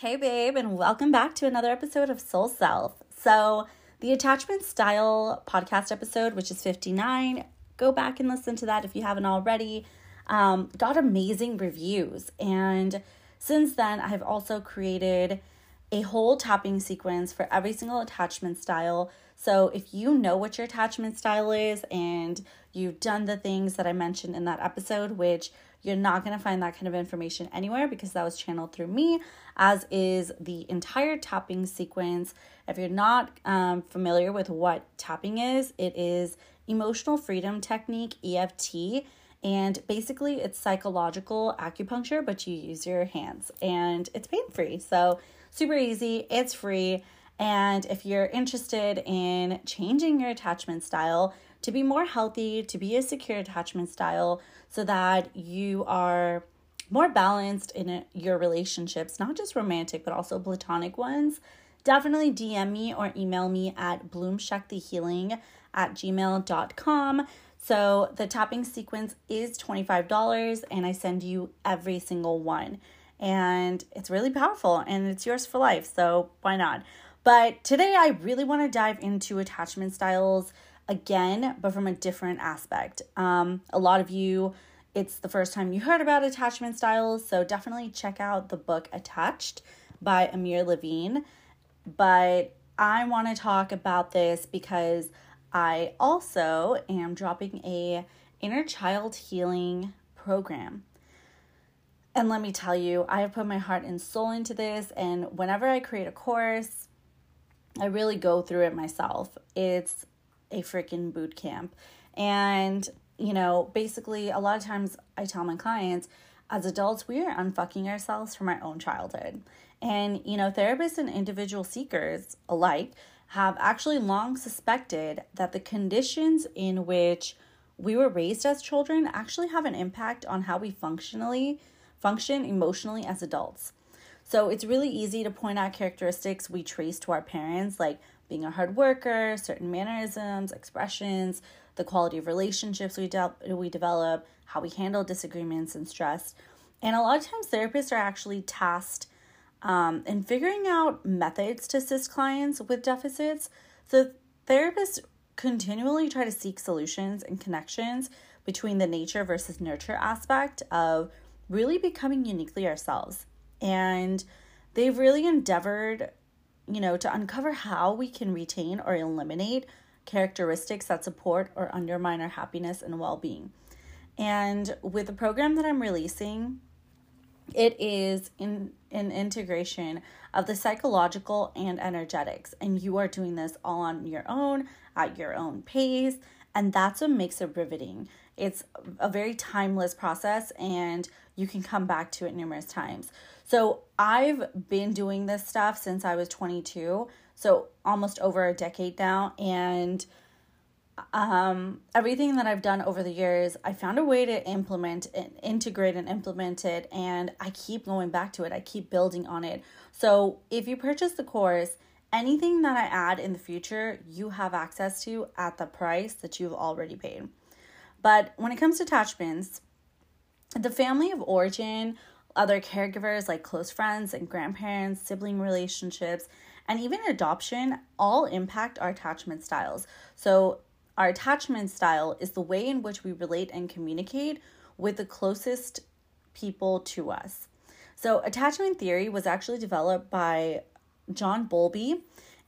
Hey, babe, and welcome back to another episode of Soul Self. So, the attachment style podcast episode, which is 59, go back and listen to that if you haven't already. Um, got amazing reviews. And since then, I've also created a whole tapping sequence for every single attachment style. So, if you know what your attachment style is and you've done the things that I mentioned in that episode, which you're not going to find that kind of information anywhere because that was channeled through me, as is the entire tapping sequence. If you're not um, familiar with what tapping is, it is emotional freedom technique, EFT. And basically, it's psychological acupuncture, but you use your hands and it's pain free. So, super easy, it's free. And if you're interested in changing your attachment style, to be more healthy, to be a secure attachment style, so that you are more balanced in uh, your relationships, not just romantic, but also platonic ones, definitely DM me or email me at bloomshaktihealing at gmail.com. So the tapping sequence is $25 and I send you every single one. And it's really powerful and it's yours for life. So why not? But today I really want to dive into attachment styles again, but from a different aspect. Um, a lot of you, it's the first time you heard about attachment styles, so definitely check out the book Attached by Amir Levine. But I want to talk about this because I also am dropping a inner child healing program. And let me tell you, I have put my heart and soul into this. And whenever I create a course, I really go through it myself. It's a freaking boot camp. And, you know, basically, a lot of times I tell my clients, as adults, we are unfucking ourselves from our own childhood. And, you know, therapists and individual seekers alike have actually long suspected that the conditions in which we were raised as children actually have an impact on how we functionally function emotionally as adults. So it's really easy to point out characteristics we trace to our parents, like being a hard worker, certain mannerisms, expressions, the quality of relationships we, de- we develop, how we handle disagreements and stress. And a lot of times, therapists are actually tasked um, in figuring out methods to assist clients with deficits. So, therapists continually try to seek solutions and connections between the nature versus nurture aspect of really becoming uniquely ourselves. And they've really endeavored you know, to uncover how we can retain or eliminate characteristics that support or undermine our happiness and well being. And with the program that I'm releasing, it is in an integration of the psychological and energetics. And you are doing this all on your own, at your own pace. And that's what makes it riveting. It's a very timeless process, and you can come back to it numerous times. So I've been doing this stuff since I was 22, so almost over a decade now, and um, everything that I've done over the years, I found a way to implement and integrate and implement it, and I keep going back to it. I keep building on it. So if you purchase the course, anything that I add in the future, you have access to at the price that you've already paid. But when it comes to attachments, the family of origin other caregivers like close friends and grandparents, sibling relationships, and even adoption all impact our attachment styles. So, our attachment style is the way in which we relate and communicate with the closest people to us. So, attachment theory was actually developed by John Bowlby,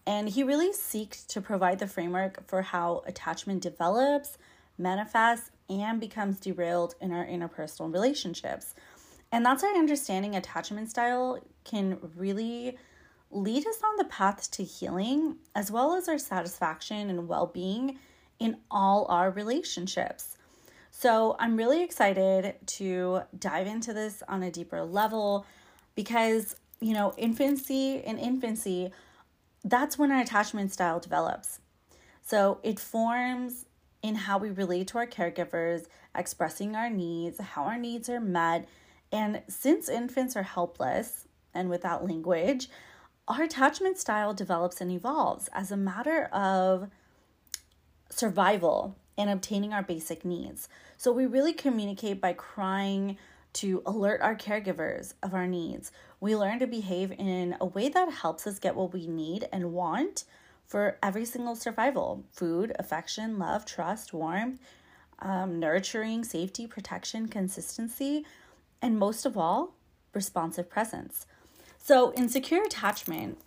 and he really seeks to provide the framework for how attachment develops, manifests, and becomes derailed in our interpersonal relationships. And that's our understanding attachment style can really lead us on the path to healing as well as our satisfaction and well being in all our relationships. So I'm really excited to dive into this on a deeper level because, you know, infancy in infancy, that's when our attachment style develops. So it forms in how we relate to our caregivers, expressing our needs, how our needs are met, and since infants are helpless and without language, our attachment style develops and evolves as a matter of survival and obtaining our basic needs. So we really communicate by crying to alert our caregivers of our needs. We learn to behave in a way that helps us get what we need and want for every single survival food, affection, love, trust, warmth, um, nurturing, safety, protection, consistency, and most of all, responsive presence. So, in secure attachment,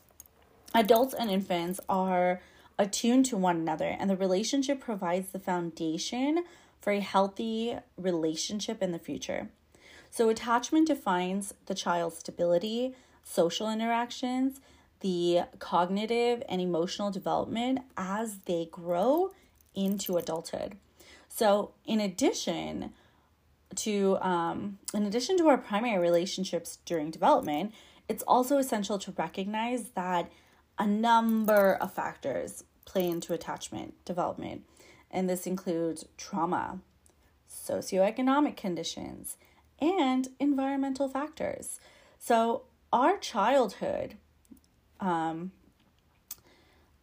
adults and infants are attuned to one another, and the relationship provides the foundation for a healthy relationship in the future. So, attachment defines the child's stability, social interactions, the cognitive and emotional development as they grow into adulthood. So, in addition to um, in addition to our primary relationships during development, it's also essential to recognize that a number of factors play into attachment development, and this includes trauma, socioeconomic conditions, and environmental factors. So, our childhood, um,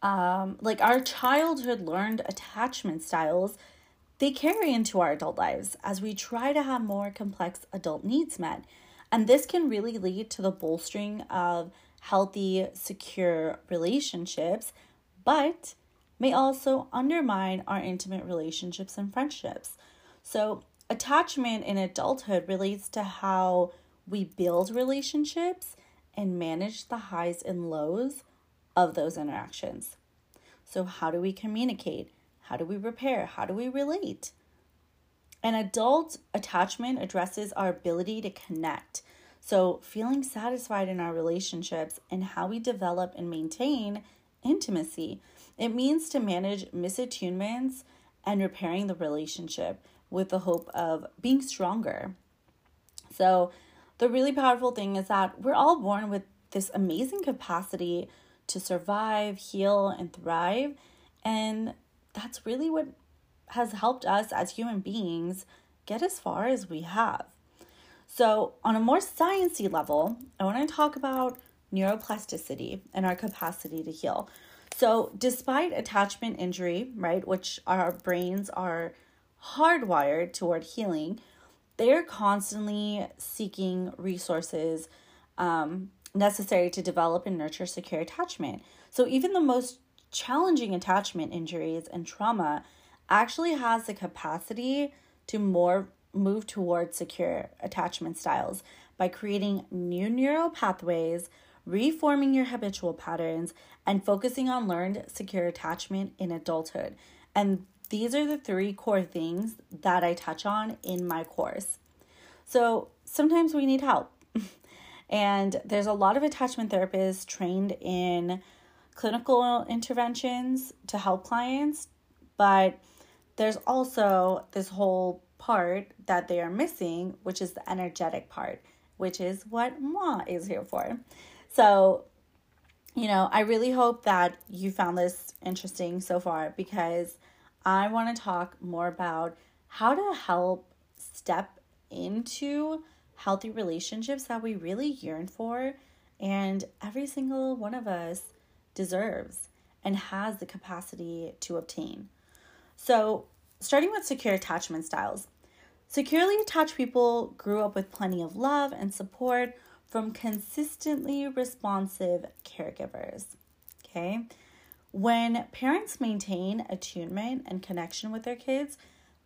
um, like our childhood learned attachment styles, they carry into our adult lives as we try to have more complex adult needs met. And this can really lead to the bolstering of healthy, secure relationships, but may also undermine our intimate relationships and friendships. So, attachment in adulthood relates to how we build relationships and manage the highs and lows of those interactions. So, how do we communicate? How do we repair? How do we relate? An adult attachment addresses our ability to connect. So, feeling satisfied in our relationships and how we develop and maintain intimacy. It means to manage misattunements and repairing the relationship with the hope of being stronger. So, the really powerful thing is that we're all born with this amazing capacity to survive, heal, and thrive. And that's really what has helped us as human beings get as far as we have. So, on a more sciencey level, I want to talk about neuroplasticity and our capacity to heal. So, despite attachment injury, right, which our brains are hardwired toward healing, they're constantly seeking resources um, necessary to develop and nurture secure attachment. So, even the most challenging attachment injuries and trauma actually has the capacity to more move towards secure attachment styles by creating new neural pathways, reforming your habitual patterns, and focusing on learned secure attachment in adulthood. And these are the three core things that I touch on in my course. So sometimes we need help. and there's a lot of attachment therapists trained in clinical interventions to help clients, but there's also this whole part that they are missing, which is the energetic part, which is what moi is here for. So, you know, I really hope that you found this interesting so far because I want to talk more about how to help step into healthy relationships that we really yearn for and every single one of us deserves and has the capacity to obtain. So, starting with secure attachment styles. Securely attached people grew up with plenty of love and support from consistently responsive caregivers. Okay? When parents maintain attunement and connection with their kids,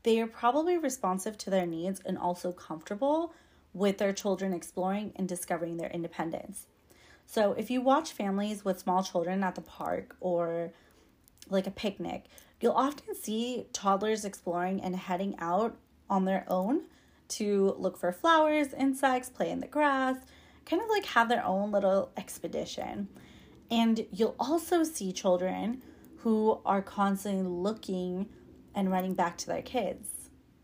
they are probably responsive to their needs and also comfortable with their children exploring and discovering their independence. So, if you watch families with small children at the park or like a picnic, you'll often see toddlers exploring and heading out on their own to look for flowers, insects, play in the grass, kind of like have their own little expedition. And you'll also see children who are constantly looking and running back to their kids,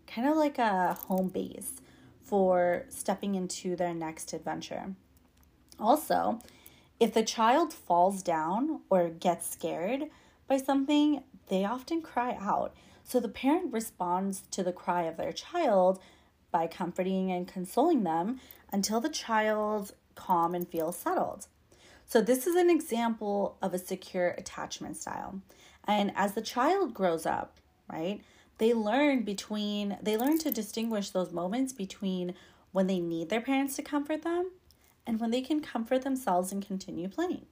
kind of like a home base for stepping into their next adventure. Also, if the child falls down or gets scared by something, they often cry out. So the parent responds to the cry of their child by comforting and consoling them until the child calm and feels settled. So, this is an example of a secure attachment style. And as the child grows up, right, they learn between, they learn to distinguish those moments between when they need their parents to comfort them, and when they can comfort themselves and continue playing.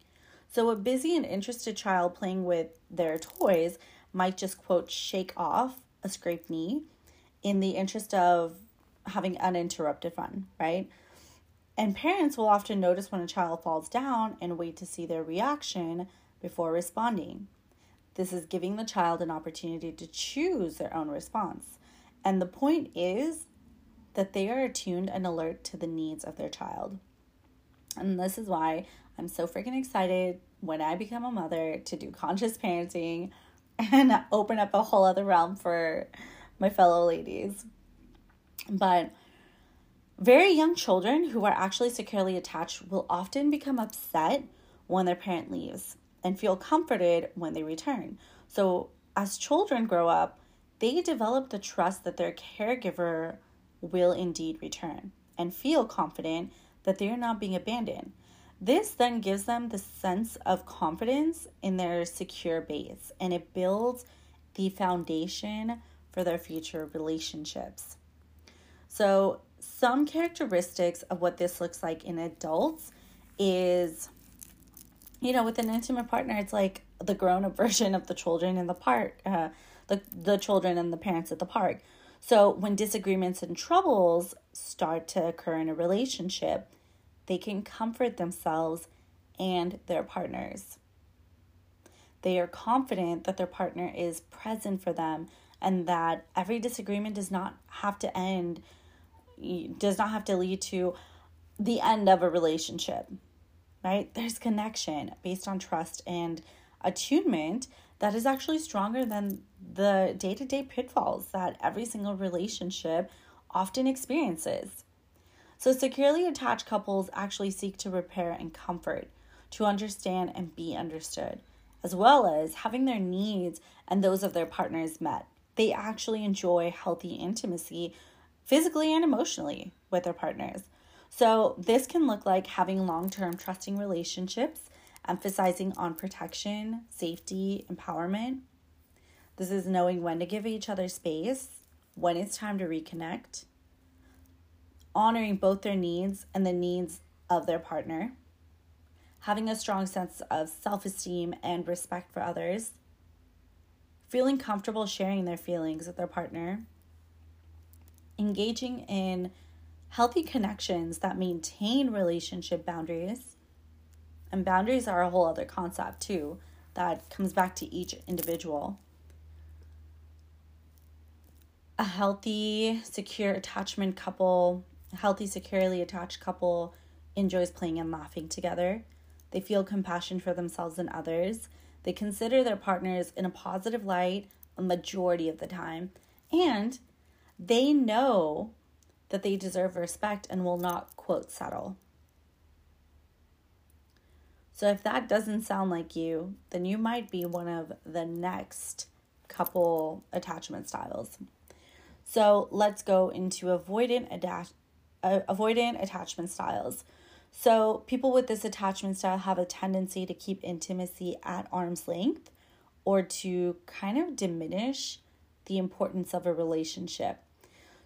So, a busy and interested child playing with their toys might just, quote, shake off a scraped knee in the interest of having uninterrupted fun, right? And parents will often notice when a child falls down and wait to see their reaction before responding. This is giving the child an opportunity to choose their own response. And the point is that they are attuned and alert to the needs of their child. And this is why I'm so freaking excited when I become a mother to do conscious parenting and open up a whole other realm for my fellow ladies. But very young children who are actually securely attached will often become upset when their parent leaves and feel comforted when they return. So, as children grow up, they develop the trust that their caregiver will indeed return and feel confident that they are not being abandoned. This then gives them the sense of confidence in their secure base and it builds the foundation for their future relationships. So, some characteristics of what this looks like in adults is you know, with an intimate partner, it's like the grown up version of the children in the park, uh, the, the children and the parents at the park. So when disagreements and troubles start to occur in a relationship, they can comfort themselves and their partners. They are confident that their partner is present for them and that every disagreement does not have to end, does not have to lead to the end of a relationship right? There's connection based on trust and attunement that is actually stronger than the day to day pitfalls that every single relationship often experiences. So, securely attached couples actually seek to repair and comfort, to understand and be understood, as well as having their needs and those of their partners met. They actually enjoy healthy intimacy physically and emotionally with their partners. So, this can look like having long term trusting relationships, emphasizing on protection, safety, empowerment. This is knowing when to give each other space, when it's time to reconnect, honoring both their needs and the needs of their partner, having a strong sense of self esteem and respect for others, feeling comfortable sharing their feelings with their partner, engaging in healthy connections that maintain relationship boundaries. And boundaries are a whole other concept, too, that comes back to each individual. A healthy, secure attachment couple, a healthy, securely attached couple enjoys playing and laughing together. They feel compassion for themselves and others. They consider their partners in a positive light a majority of the time. And they know that they deserve respect and will not, quote, settle. So if that doesn't sound like you, then you might be one of the next couple attachment styles. So let's go into avoidant adapt uh, avoidant attachment styles. So people with this attachment style have a tendency to keep intimacy at arm's length or to kind of diminish the importance of a relationship.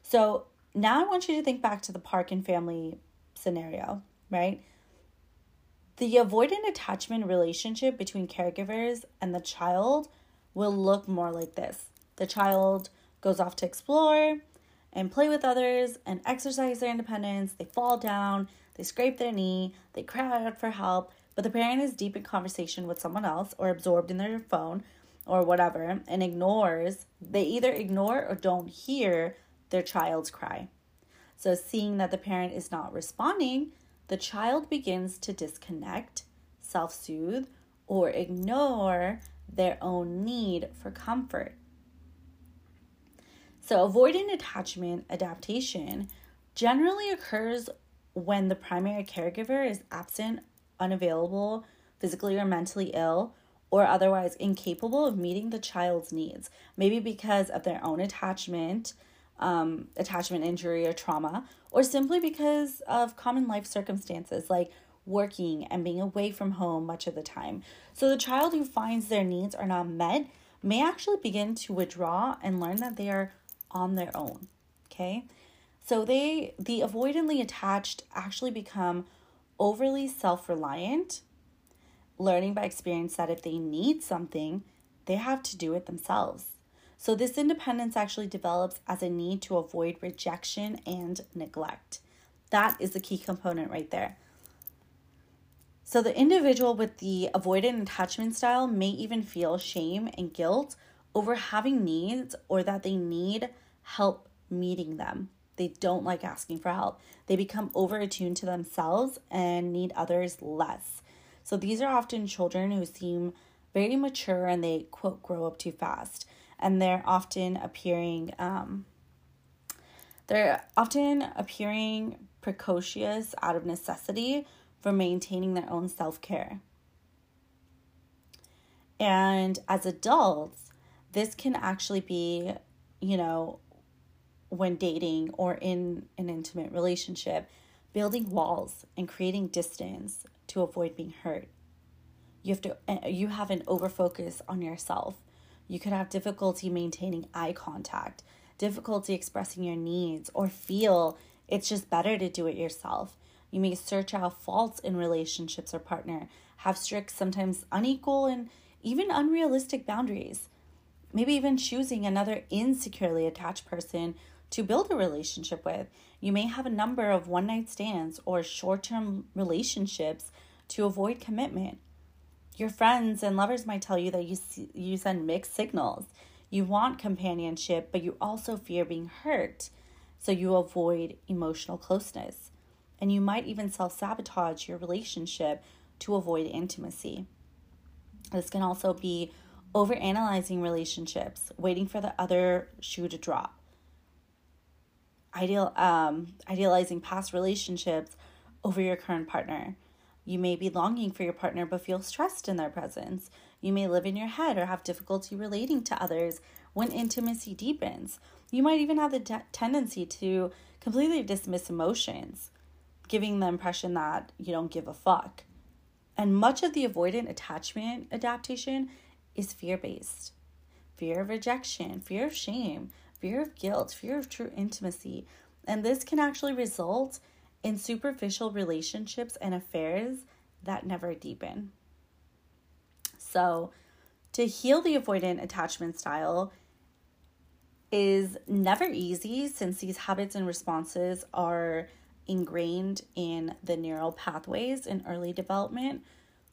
So now I want you to think back to the park and family scenario, right? The avoidant attachment relationship between caregivers and the child will look more like this. The child goes off to explore and play with others and exercise their independence. They fall down, they scrape their knee, they cry out for help, but the parent is deep in conversation with someone else or absorbed in their phone or whatever and ignores, they either ignore or don't hear their child's cry. So, seeing that the parent is not responding, the child begins to disconnect, self soothe, or ignore their own need for comfort. So, avoidant attachment adaptation generally occurs when the primary caregiver is absent, unavailable, physically or mentally ill, or otherwise incapable of meeting the child's needs, maybe because of their own attachment um, attachment injury or trauma, or simply because of common life circumstances like working and being away from home much of the time. So the child who finds their needs are not met may actually begin to withdraw and learn that they are on their own. Okay? So they the avoidantly attached actually become overly self-reliant, learning by experience that if they need something, they have to do it themselves. So this independence actually develops as a need to avoid rejection and neglect. That is the key component right there. So the individual with the avoidant attachment style may even feel shame and guilt over having needs or that they need help meeting them. They don't like asking for help. They become over attuned to themselves and need others less. So these are often children who seem very mature and they, quote, grow up too fast. And they're often appearing, um, they're often appearing precocious out of necessity for maintaining their own self care. And as adults, this can actually be, you know, when dating or in an intimate relationship, building walls and creating distance to avoid being hurt. You have to eh, you have an overfocus on yourself. You could have difficulty maintaining eye contact, difficulty expressing your needs or feel it's just better to do it yourself. You may search out faults in relationships or partner, have strict, sometimes unequal and even unrealistic boundaries. Maybe even choosing another insecurely attached person to build a relationship with. You may have a number of one night stands or short term relationships to avoid commitment. Your friends and lovers might tell you that you, see, you send mixed signals. You want companionship, but you also fear being hurt, so you avoid emotional closeness. And you might even self sabotage your relationship to avoid intimacy. This can also be over analyzing relationships, waiting for the other shoe to drop ideal um, idealizing past relationships over your current partner. You may be longing for your partner but feel stressed in their presence. You may live in your head or have difficulty relating to others when intimacy deepens. You might even have the de- tendency to completely dismiss emotions, giving the impression that you don't give a fuck. And much of the avoidant attachment adaptation is fear based fear of rejection, fear of shame, fear of guilt, fear of true intimacy. And this can actually result in superficial relationships and affairs that never deepen. So, to heal the avoidant attachment style is never easy since these habits and responses are ingrained in the neural pathways in early development,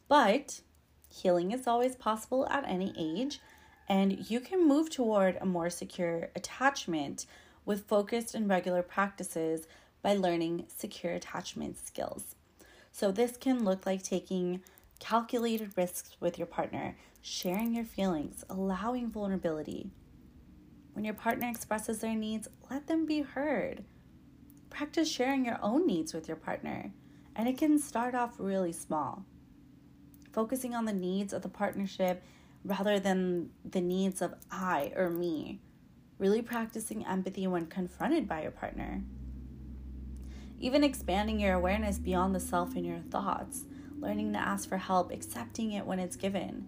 but healing is always possible at any age and you can move toward a more secure attachment with focused and regular practices by learning secure attachment skills. So, this can look like taking calculated risks with your partner, sharing your feelings, allowing vulnerability. When your partner expresses their needs, let them be heard. Practice sharing your own needs with your partner, and it can start off really small. Focusing on the needs of the partnership rather than the needs of I or me. Really practicing empathy when confronted by your partner. Even expanding your awareness beyond the self and your thoughts, learning to ask for help, accepting it when it's given,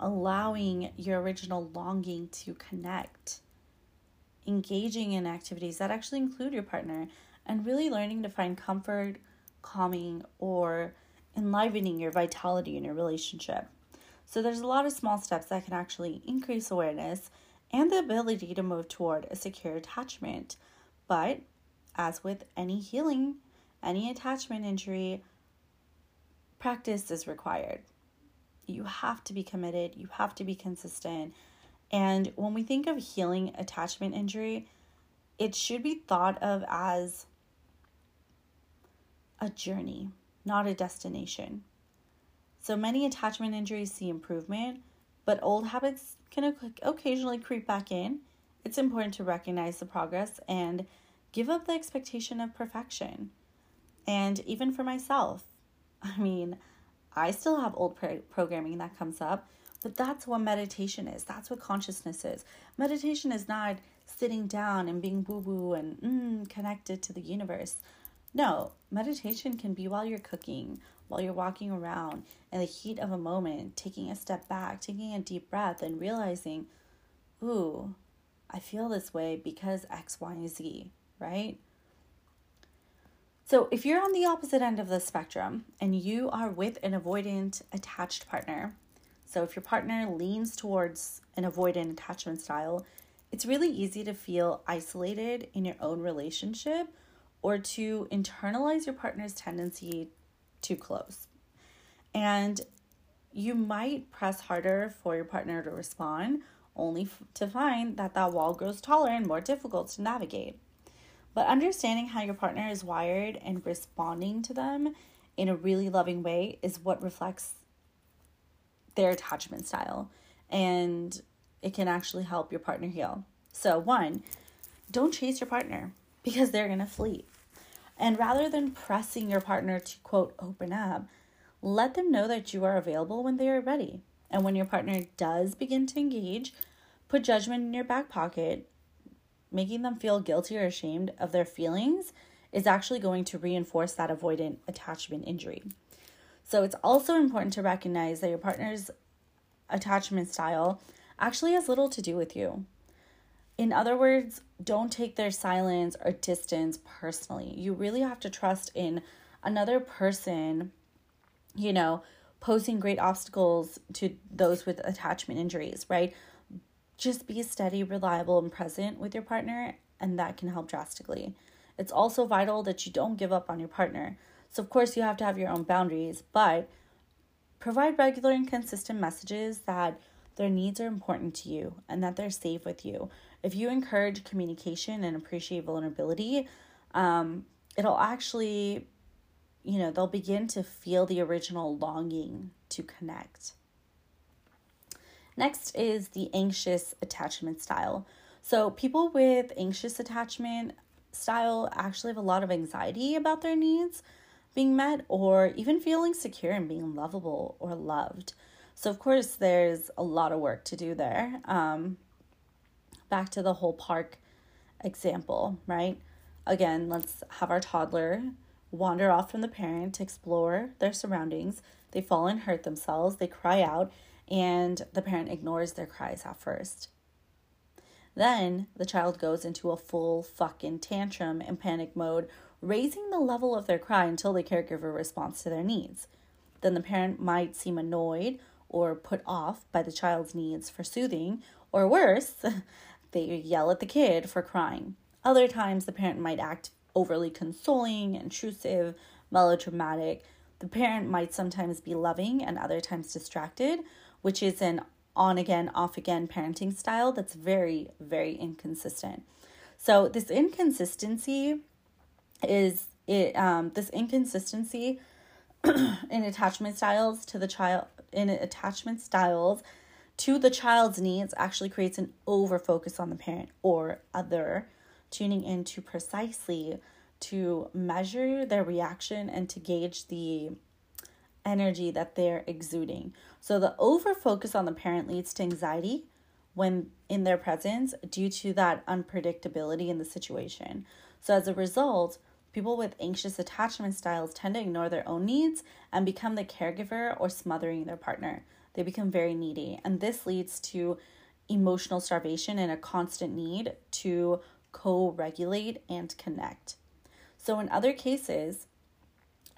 allowing your original longing to connect, engaging in activities that actually include your partner, and really learning to find comfort, calming, or enlivening your vitality in your relationship. So there's a lot of small steps that can actually increase awareness and the ability to move toward a secure attachment. But as with any healing, any attachment injury, practice is required. You have to be committed, you have to be consistent. And when we think of healing attachment injury, it should be thought of as a journey, not a destination. So many attachment injuries see improvement, but old habits can occasionally creep back in. It's important to recognize the progress and give up the expectation of perfection. And even for myself, I mean, I still have old pro- programming that comes up, but that's what meditation is. That's what consciousness is. Meditation is not sitting down and being boo boo and mm, connected to the universe. No, meditation can be while you're cooking, while you're walking around in the heat of a moment, taking a step back, taking a deep breath, and realizing, ooh, I feel this way because X, Y, and Z. right? So, if you're on the opposite end of the spectrum and you are with an avoidant attached partner, so if your partner leans towards an avoidant attachment style, it's really easy to feel isolated in your own relationship or to internalize your partner's tendency to close. And you might press harder for your partner to respond, only f- to find that that wall grows taller and more difficult to navigate. But understanding how your partner is wired and responding to them in a really loving way is what reflects their attachment style. And it can actually help your partner heal. So, one, don't chase your partner because they're going to flee. And rather than pressing your partner to quote open up, let them know that you are available when they are ready. And when your partner does begin to engage, put judgment in your back pocket making them feel guilty or ashamed of their feelings is actually going to reinforce that avoidant attachment injury. So it's also important to recognize that your partner's attachment style actually has little to do with you. In other words, don't take their silence or distance personally. You really have to trust in another person, you know, posing great obstacles to those with attachment injuries, right? Just be steady, reliable, and present with your partner, and that can help drastically. It's also vital that you don't give up on your partner. So, of course, you have to have your own boundaries, but provide regular and consistent messages that their needs are important to you and that they're safe with you. If you encourage communication and appreciate vulnerability, um, it'll actually, you know, they'll begin to feel the original longing to connect. Next is the anxious attachment style. So, people with anxious attachment style actually have a lot of anxiety about their needs being met or even feeling secure and being lovable or loved. So, of course, there's a lot of work to do there. Um, back to the whole park example, right? Again, let's have our toddler wander off from the parent to explore their surroundings. They fall and hurt themselves, they cry out, and the parent ignores their cries at first. Then the child goes into a full fucking tantrum and panic mode, raising the level of their cry until the caregiver responds to their needs. Then the parent might seem annoyed or put off by the child's needs for soothing, or worse, they yell at the kid for crying. Other times, the parent might act overly consoling, intrusive, melodramatic. The parent might sometimes be loving and other times distracted, which is an on again, off again parenting style that's very, very inconsistent. So this inconsistency is it um this inconsistency in attachment styles to the child in attachment styles to the child's needs actually creates an over focus on the parent or other tuning in into precisely to measure their reaction and to gauge the energy that they're exuding. So the over focus on the parent leads to anxiety when in their presence due to that unpredictability in the situation. So as a result, people with anxious attachment styles tend to ignore their own needs and become the caregiver or smothering their partner. They become very needy, and this leads to emotional starvation and a constant need to co regulate and connect. So, in other cases,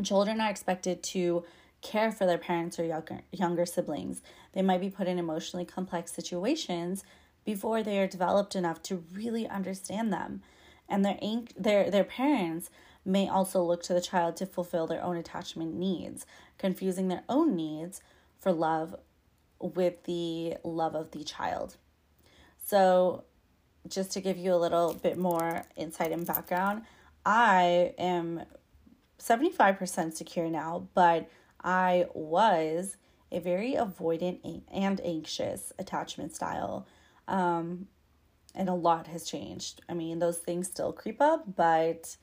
children are expected to care for their parents or younger, younger siblings. They might be put in emotionally complex situations before they are developed enough to really understand them. And their, their, their parents may also look to the child to fulfill their own attachment needs, confusing their own needs for love with the love of the child. So, just to give you a little bit more insight and background, I am 75% secure now, but I was a very avoidant and anxious attachment style. Um, and a lot has changed. I mean, those things still creep up, but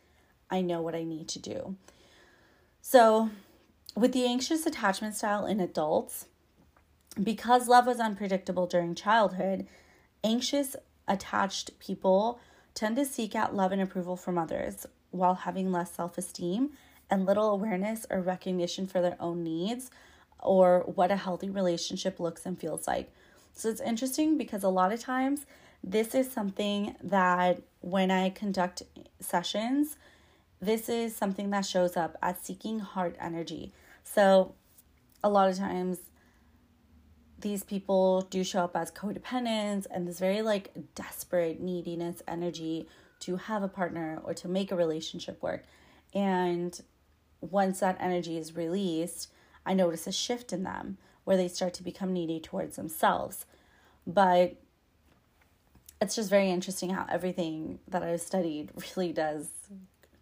I know what I need to do. So, with the anxious attachment style in adults, because love was unpredictable during childhood, anxious attached people tend to seek out love and approval from others while having less self esteem and little awareness or recognition for their own needs or what a healthy relationship looks and feels like. So it's interesting because a lot of times this is something that when I conduct sessions, this is something that shows up as seeking heart energy. So, a lot of times, these people do show up as codependents and this very like desperate neediness energy to have a partner or to make a relationship work. And once that energy is released, I notice a shift in them where they start to become needy towards themselves. But it's just very interesting how everything that I've studied really does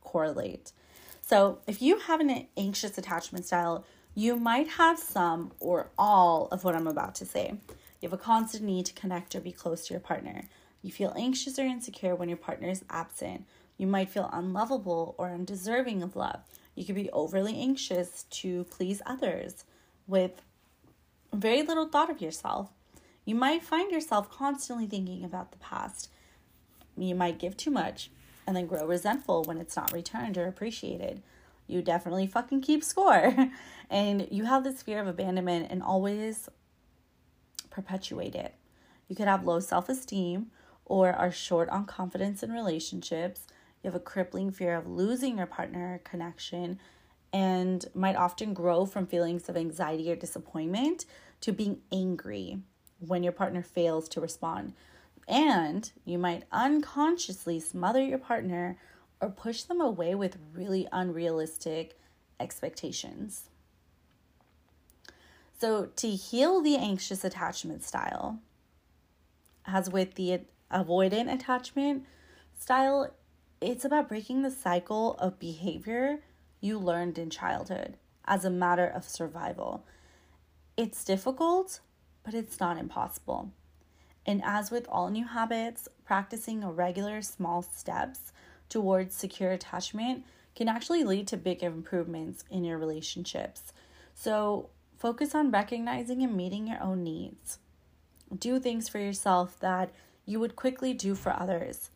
correlate. So, if you have an anxious attachment style, you might have some or all of what I'm about to say. You have a constant need to connect or be close to your partner. You feel anxious or insecure when your partner is absent. You might feel unlovable or undeserving of love. You could be overly anxious to please others with very little thought of yourself. You might find yourself constantly thinking about the past. You might give too much and then grow resentful when it's not returned or appreciated. You definitely fucking keep score. and you have this fear of abandonment and always perpetuate it. You could have low self esteem or are short on confidence in relationships. You have a crippling fear of losing your partner connection and might often grow from feelings of anxiety or disappointment to being angry when your partner fails to respond. And you might unconsciously smother your partner or push them away with really unrealistic expectations. So, to heal the anxious attachment style, as with the avoidant attachment style, it's about breaking the cycle of behavior you learned in childhood as a matter of survival. It's difficult, but it's not impossible. And as with all new habits, practicing regular small steps towards secure attachment can actually lead to big improvements in your relationships. So, focus on recognizing and meeting your own needs. Do things for yourself that you would quickly do for others.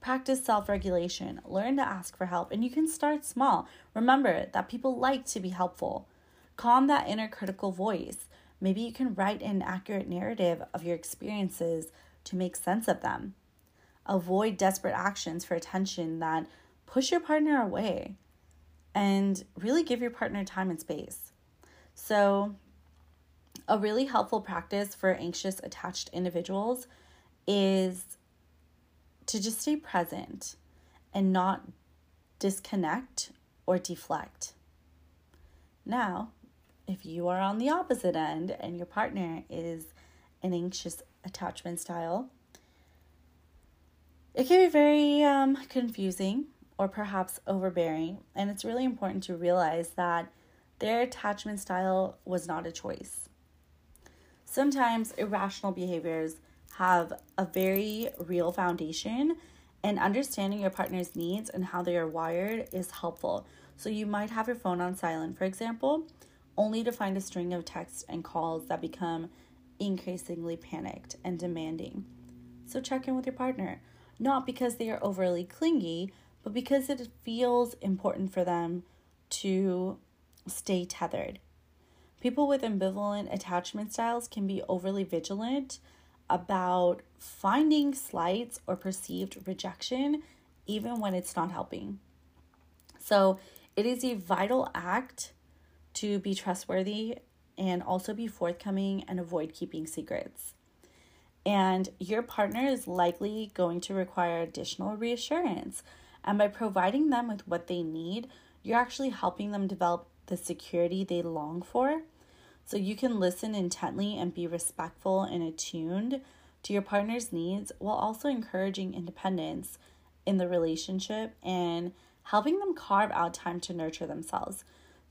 Practice self regulation, learn to ask for help, and you can start small. Remember that people like to be helpful. Calm that inner critical voice. Maybe you can write an accurate narrative of your experiences to make sense of them. Avoid desperate actions for attention that push your partner away and really give your partner time and space. So, a really helpful practice for anxious attached individuals is to just stay present and not disconnect or deflect. Now, if you are on the opposite end and your partner is an anxious attachment style, it can be very um, confusing or perhaps overbearing, and it's really important to realize that their attachment style was not a choice. Sometimes irrational behaviors have a very real foundation, and understanding your partner's needs and how they are wired is helpful. So, you might have your phone on silent, for example, only to find a string of texts and calls that become increasingly panicked and demanding. So check in with your partner, not because they are overly clingy, but because it feels important for them to stay tethered. People with ambivalent attachment styles can be overly vigilant about finding slights or perceived rejection, even when it's not helping. So, it is a vital act to be trustworthy and also be forthcoming and avoid keeping secrets. And your partner is likely going to require additional reassurance. And by providing them with what they need, you're actually helping them develop the security they long for. So you can listen intently and be respectful and attuned to your partner's needs while also encouraging independence in the relationship and helping them carve out time to nurture themselves.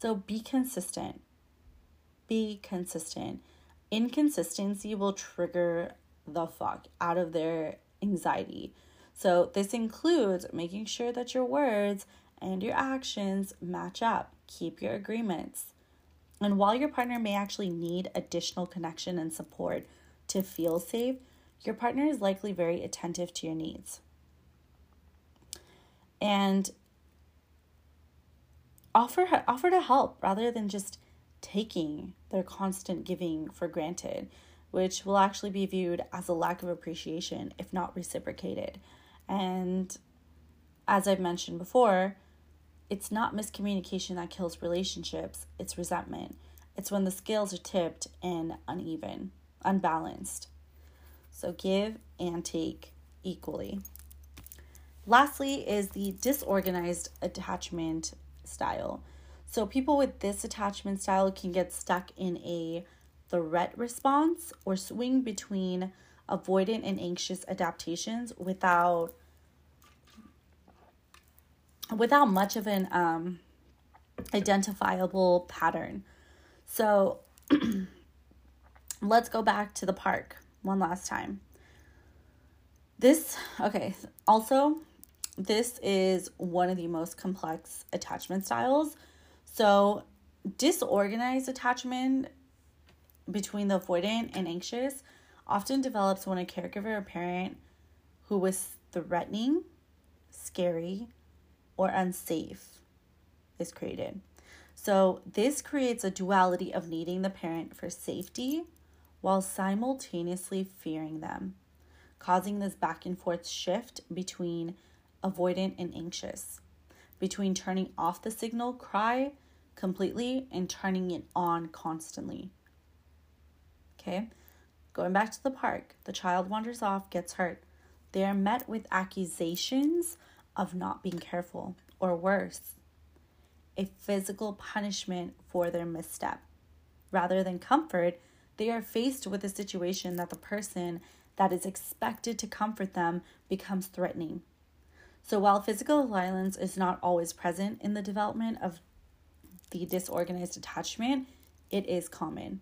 So be consistent. Be consistent. Inconsistency will trigger the fuck out of their anxiety. So this includes making sure that your words and your actions match up. Keep your agreements. And while your partner may actually need additional connection and support to feel safe, your partner is likely very attentive to your needs. And offer offer to help rather than just taking their constant giving for granted. which will actually be viewed as a lack of appreciation if not reciprocated. And as I've mentioned before, it's not miscommunication that kills relationships, it's resentment. It's when the scales are tipped and uneven, unbalanced. So give and take equally. Lastly, is the disorganized attachment style. So, people with this attachment style can get stuck in a threat response or swing between avoidant and anxious adaptations without without much of an um, identifiable pattern. So let's go back to the park one last time. This, okay, also, this is one of the most complex attachment styles. So, disorganized attachment between the avoidant and anxious often develops when a caregiver or parent who was threatening, scary, or unsafe is created. So, this creates a duality of needing the parent for safety while simultaneously fearing them causing this back and forth shift between avoidant and anxious, between turning off the signal cry completely and turning it on constantly. Okay, going back to the park, the child wanders off, gets hurt. They are met with accusations of not being careful, or worse, a physical punishment for their misstep. Rather than comfort, they are faced with a situation that the person that is expected to comfort them becomes threatening. So, while physical violence is not always present in the development of the disorganized attachment, it is common.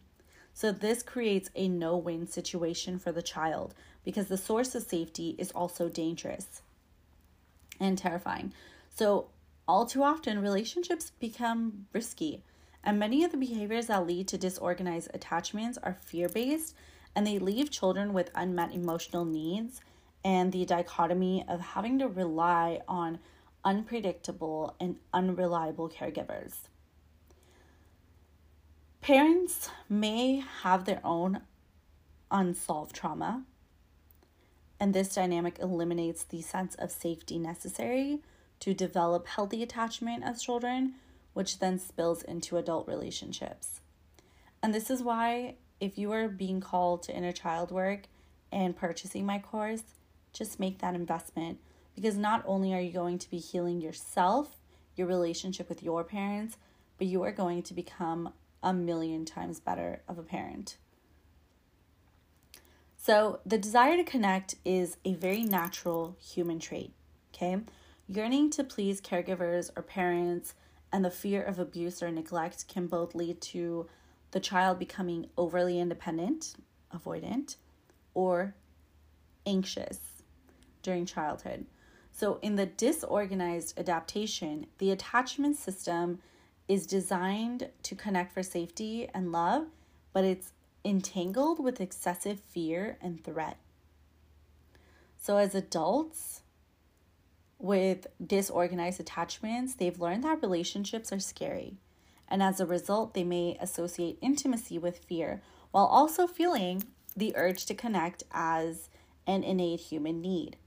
So, this creates a no win situation for the child because the source of safety is also dangerous and terrifying. So, all too often, relationships become risky, and many of the behaviors that lead to disorganized attachments are fear based and they leave children with unmet emotional needs and the dichotomy of having to rely on unpredictable and unreliable caregivers. Parents may have their own unsolved trauma, and this dynamic eliminates the sense of safety necessary to develop healthy attachment as children, which then spills into adult relationships. And this is why if you are being called to inner child work and purchasing my course, just make that investment because not only are you going to be healing yourself, your relationship with your parents, but you are going to become a million times better of a parent. So, the desire to connect is a very natural human trait, okay? Yearning to please caregivers or parents and the fear of abuse or neglect can both lead to the child becoming overly independent, avoidant, or anxious during childhood. So, in the disorganized adaptation, the attachment system is designed to connect for safety and love, but it's entangled with excessive fear and threat. So, as adults with disorganized attachments, they've learned that relationships are scary and as a result, they may associate intimacy with fear while also feeling the urge to connect as an innate human need.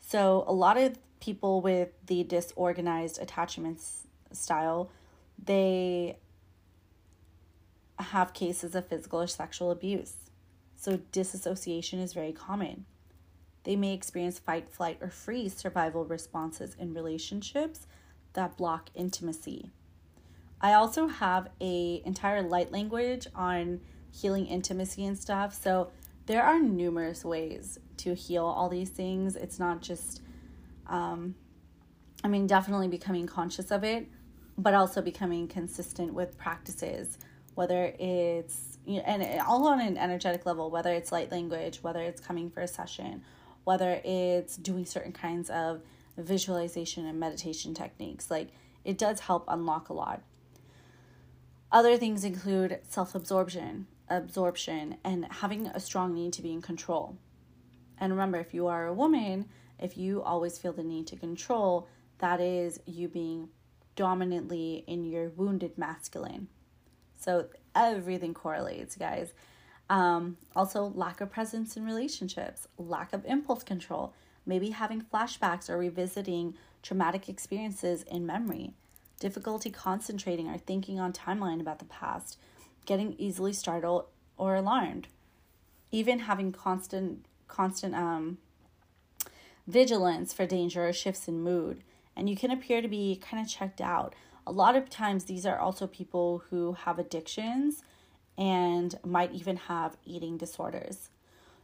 So, a lot of people with the disorganized attachments style, they have cases of physical or sexual abuse. So, disassociation is very common. They may experience fight, flight, or freeze survival responses in relationships that block intimacy. I also have a entire light language on healing intimacy and stuff. So there are numerous ways to heal all these things. It's not just um I mean definitely becoming conscious of it, but also becoming consistent with practices, whether it's you know, and all on an energetic level, whether it's light language, whether it's coming for a session, whether it's doing certain kinds of visualization and meditation techniques. Like it does help unlock a lot. Other things include self absorption, absorption, and having a strong need to be in control. And remember, if you are a woman, if you always feel the need to control, that is you being dominantly in your wounded masculine. So everything correlates, guys. Um, also, lack of presence in relationships, lack of impulse control, maybe having flashbacks or revisiting traumatic experiences in memory, difficulty concentrating or thinking on timeline about the past, getting easily startled or alarmed, even having constant constant um, vigilance for danger or shifts in mood, and you can appear to be kind of checked out. A lot of times, these are also people who have addictions and might even have eating disorders.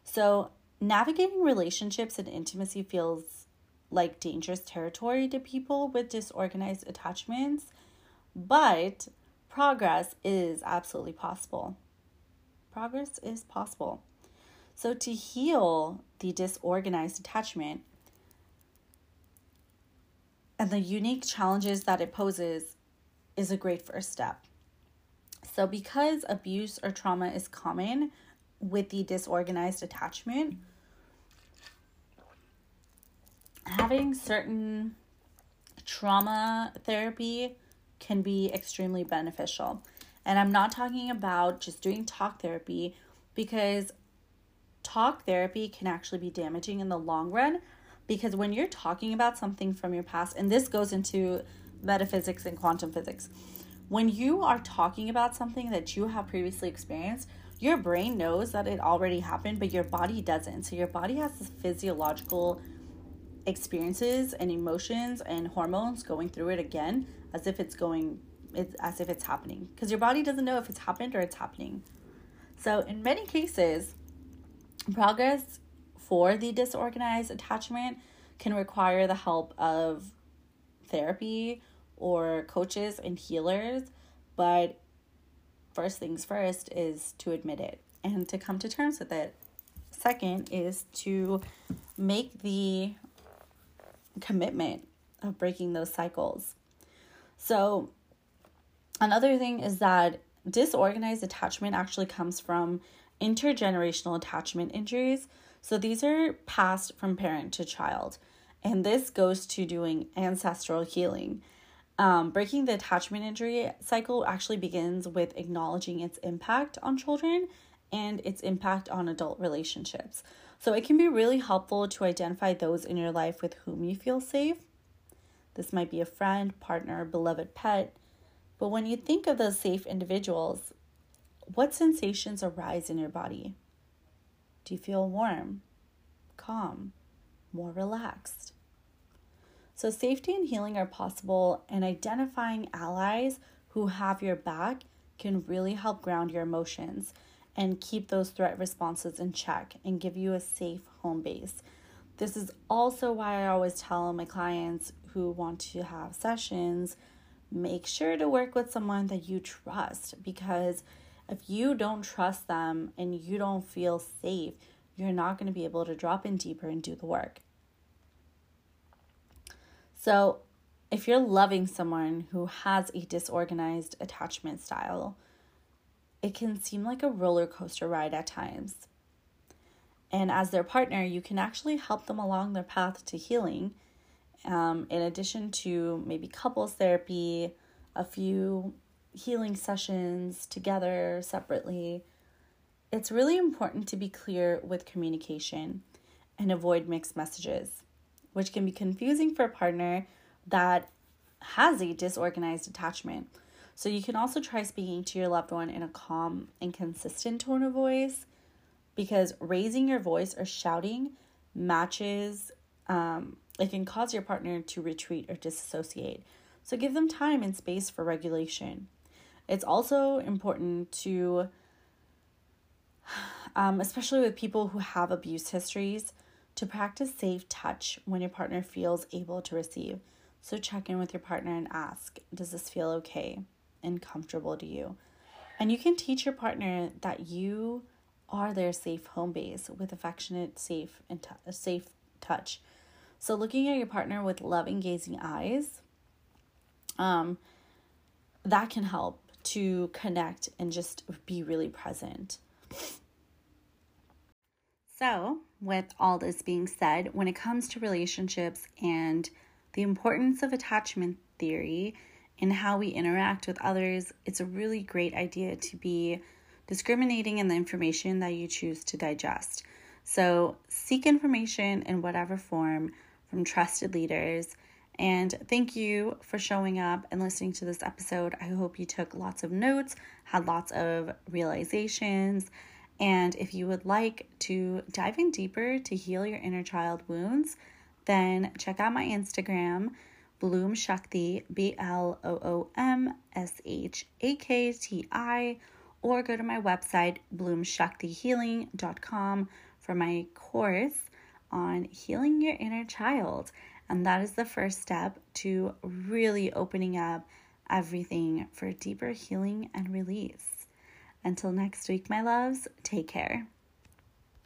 So, navigating relationships and intimacy feels like dangerous territory to people with disorganized attachments, but progress is absolutely possible. Progress is possible. So, to heal the disorganized attachment and the unique challenges that it poses is a great first step. So, because abuse or trauma is common with the disorganized attachment, having certain trauma therapy can be extremely beneficial. And I'm not talking about just doing talk therapy because talk therapy can actually be damaging in the long run. Because when you're talking about something from your past, and this goes into metaphysics and quantum physics, when you are talking about something that you have previously experienced, your brain knows that it already happened, but your body doesn't. So your body has this physiological experiences and emotions and hormones going through it again as if it's going it's as if it's happening because your body doesn't know if it's happened or it's happening. So in many cases, progress for the disorganized attachment can require the help of therapy or coaches and healers, but first things first is to admit it and to come to terms with it. Second is to make the commitment of breaking those cycles. So, another thing is that disorganized attachment actually comes from intergenerational attachment injuries. So, these are passed from parent to child. And this goes to doing ancestral healing. Um, breaking the attachment injury cycle actually begins with acknowledging its impact on children and its impact on adult relationships. So it can be really helpful to identify those in your life with whom you feel safe. This might be a friend, partner, beloved pet. But when you think of those safe individuals, what sensations arise in your body? Do you feel warm, calm, more relaxed? So, safety and healing are possible, and identifying allies who have your back can really help ground your emotions and keep those threat responses in check and give you a safe home base. This is also why I always tell my clients who want to have sessions make sure to work with someone that you trust because if you don't trust them and you don't feel safe, you're not going to be able to drop in deeper and do the work. So, if you're loving someone who has a disorganized attachment style, it can seem like a roller coaster ride at times. And as their partner, you can actually help them along their path to healing. Um, in addition to maybe couples therapy, a few healing sessions together separately, it's really important to be clear with communication and avoid mixed messages which can be confusing for a partner that has a disorganized attachment. So you can also try speaking to your loved one in a calm and consistent tone of voice because raising your voice or shouting matches, um, it can cause your partner to retreat or disassociate. So give them time and space for regulation. It's also important to, um, especially with people who have abuse histories, to practice safe touch when your partner feels able to receive. So check in with your partner and ask, does this feel okay and comfortable to you? And you can teach your partner that you are their safe home base with affectionate, safe, and t- safe touch. So looking at your partner with loving, gazing eyes, um, that can help to connect and just be really present. So, with all this being said, when it comes to relationships and the importance of attachment theory and how we interact with others, it's a really great idea to be discriminating in the information that you choose to digest. So, seek information in whatever form from trusted leaders. And thank you for showing up and listening to this episode. I hope you took lots of notes, had lots of realizations. And if you would like to dive in deeper to heal your inner child wounds, then check out my Instagram, Bloom Shakti, B L O O M S H A K T I, or go to my website, bloomshaktihealing.com, for my course on healing your inner child. And that is the first step to really opening up everything for deeper healing and release. Until next week, my loves, take care.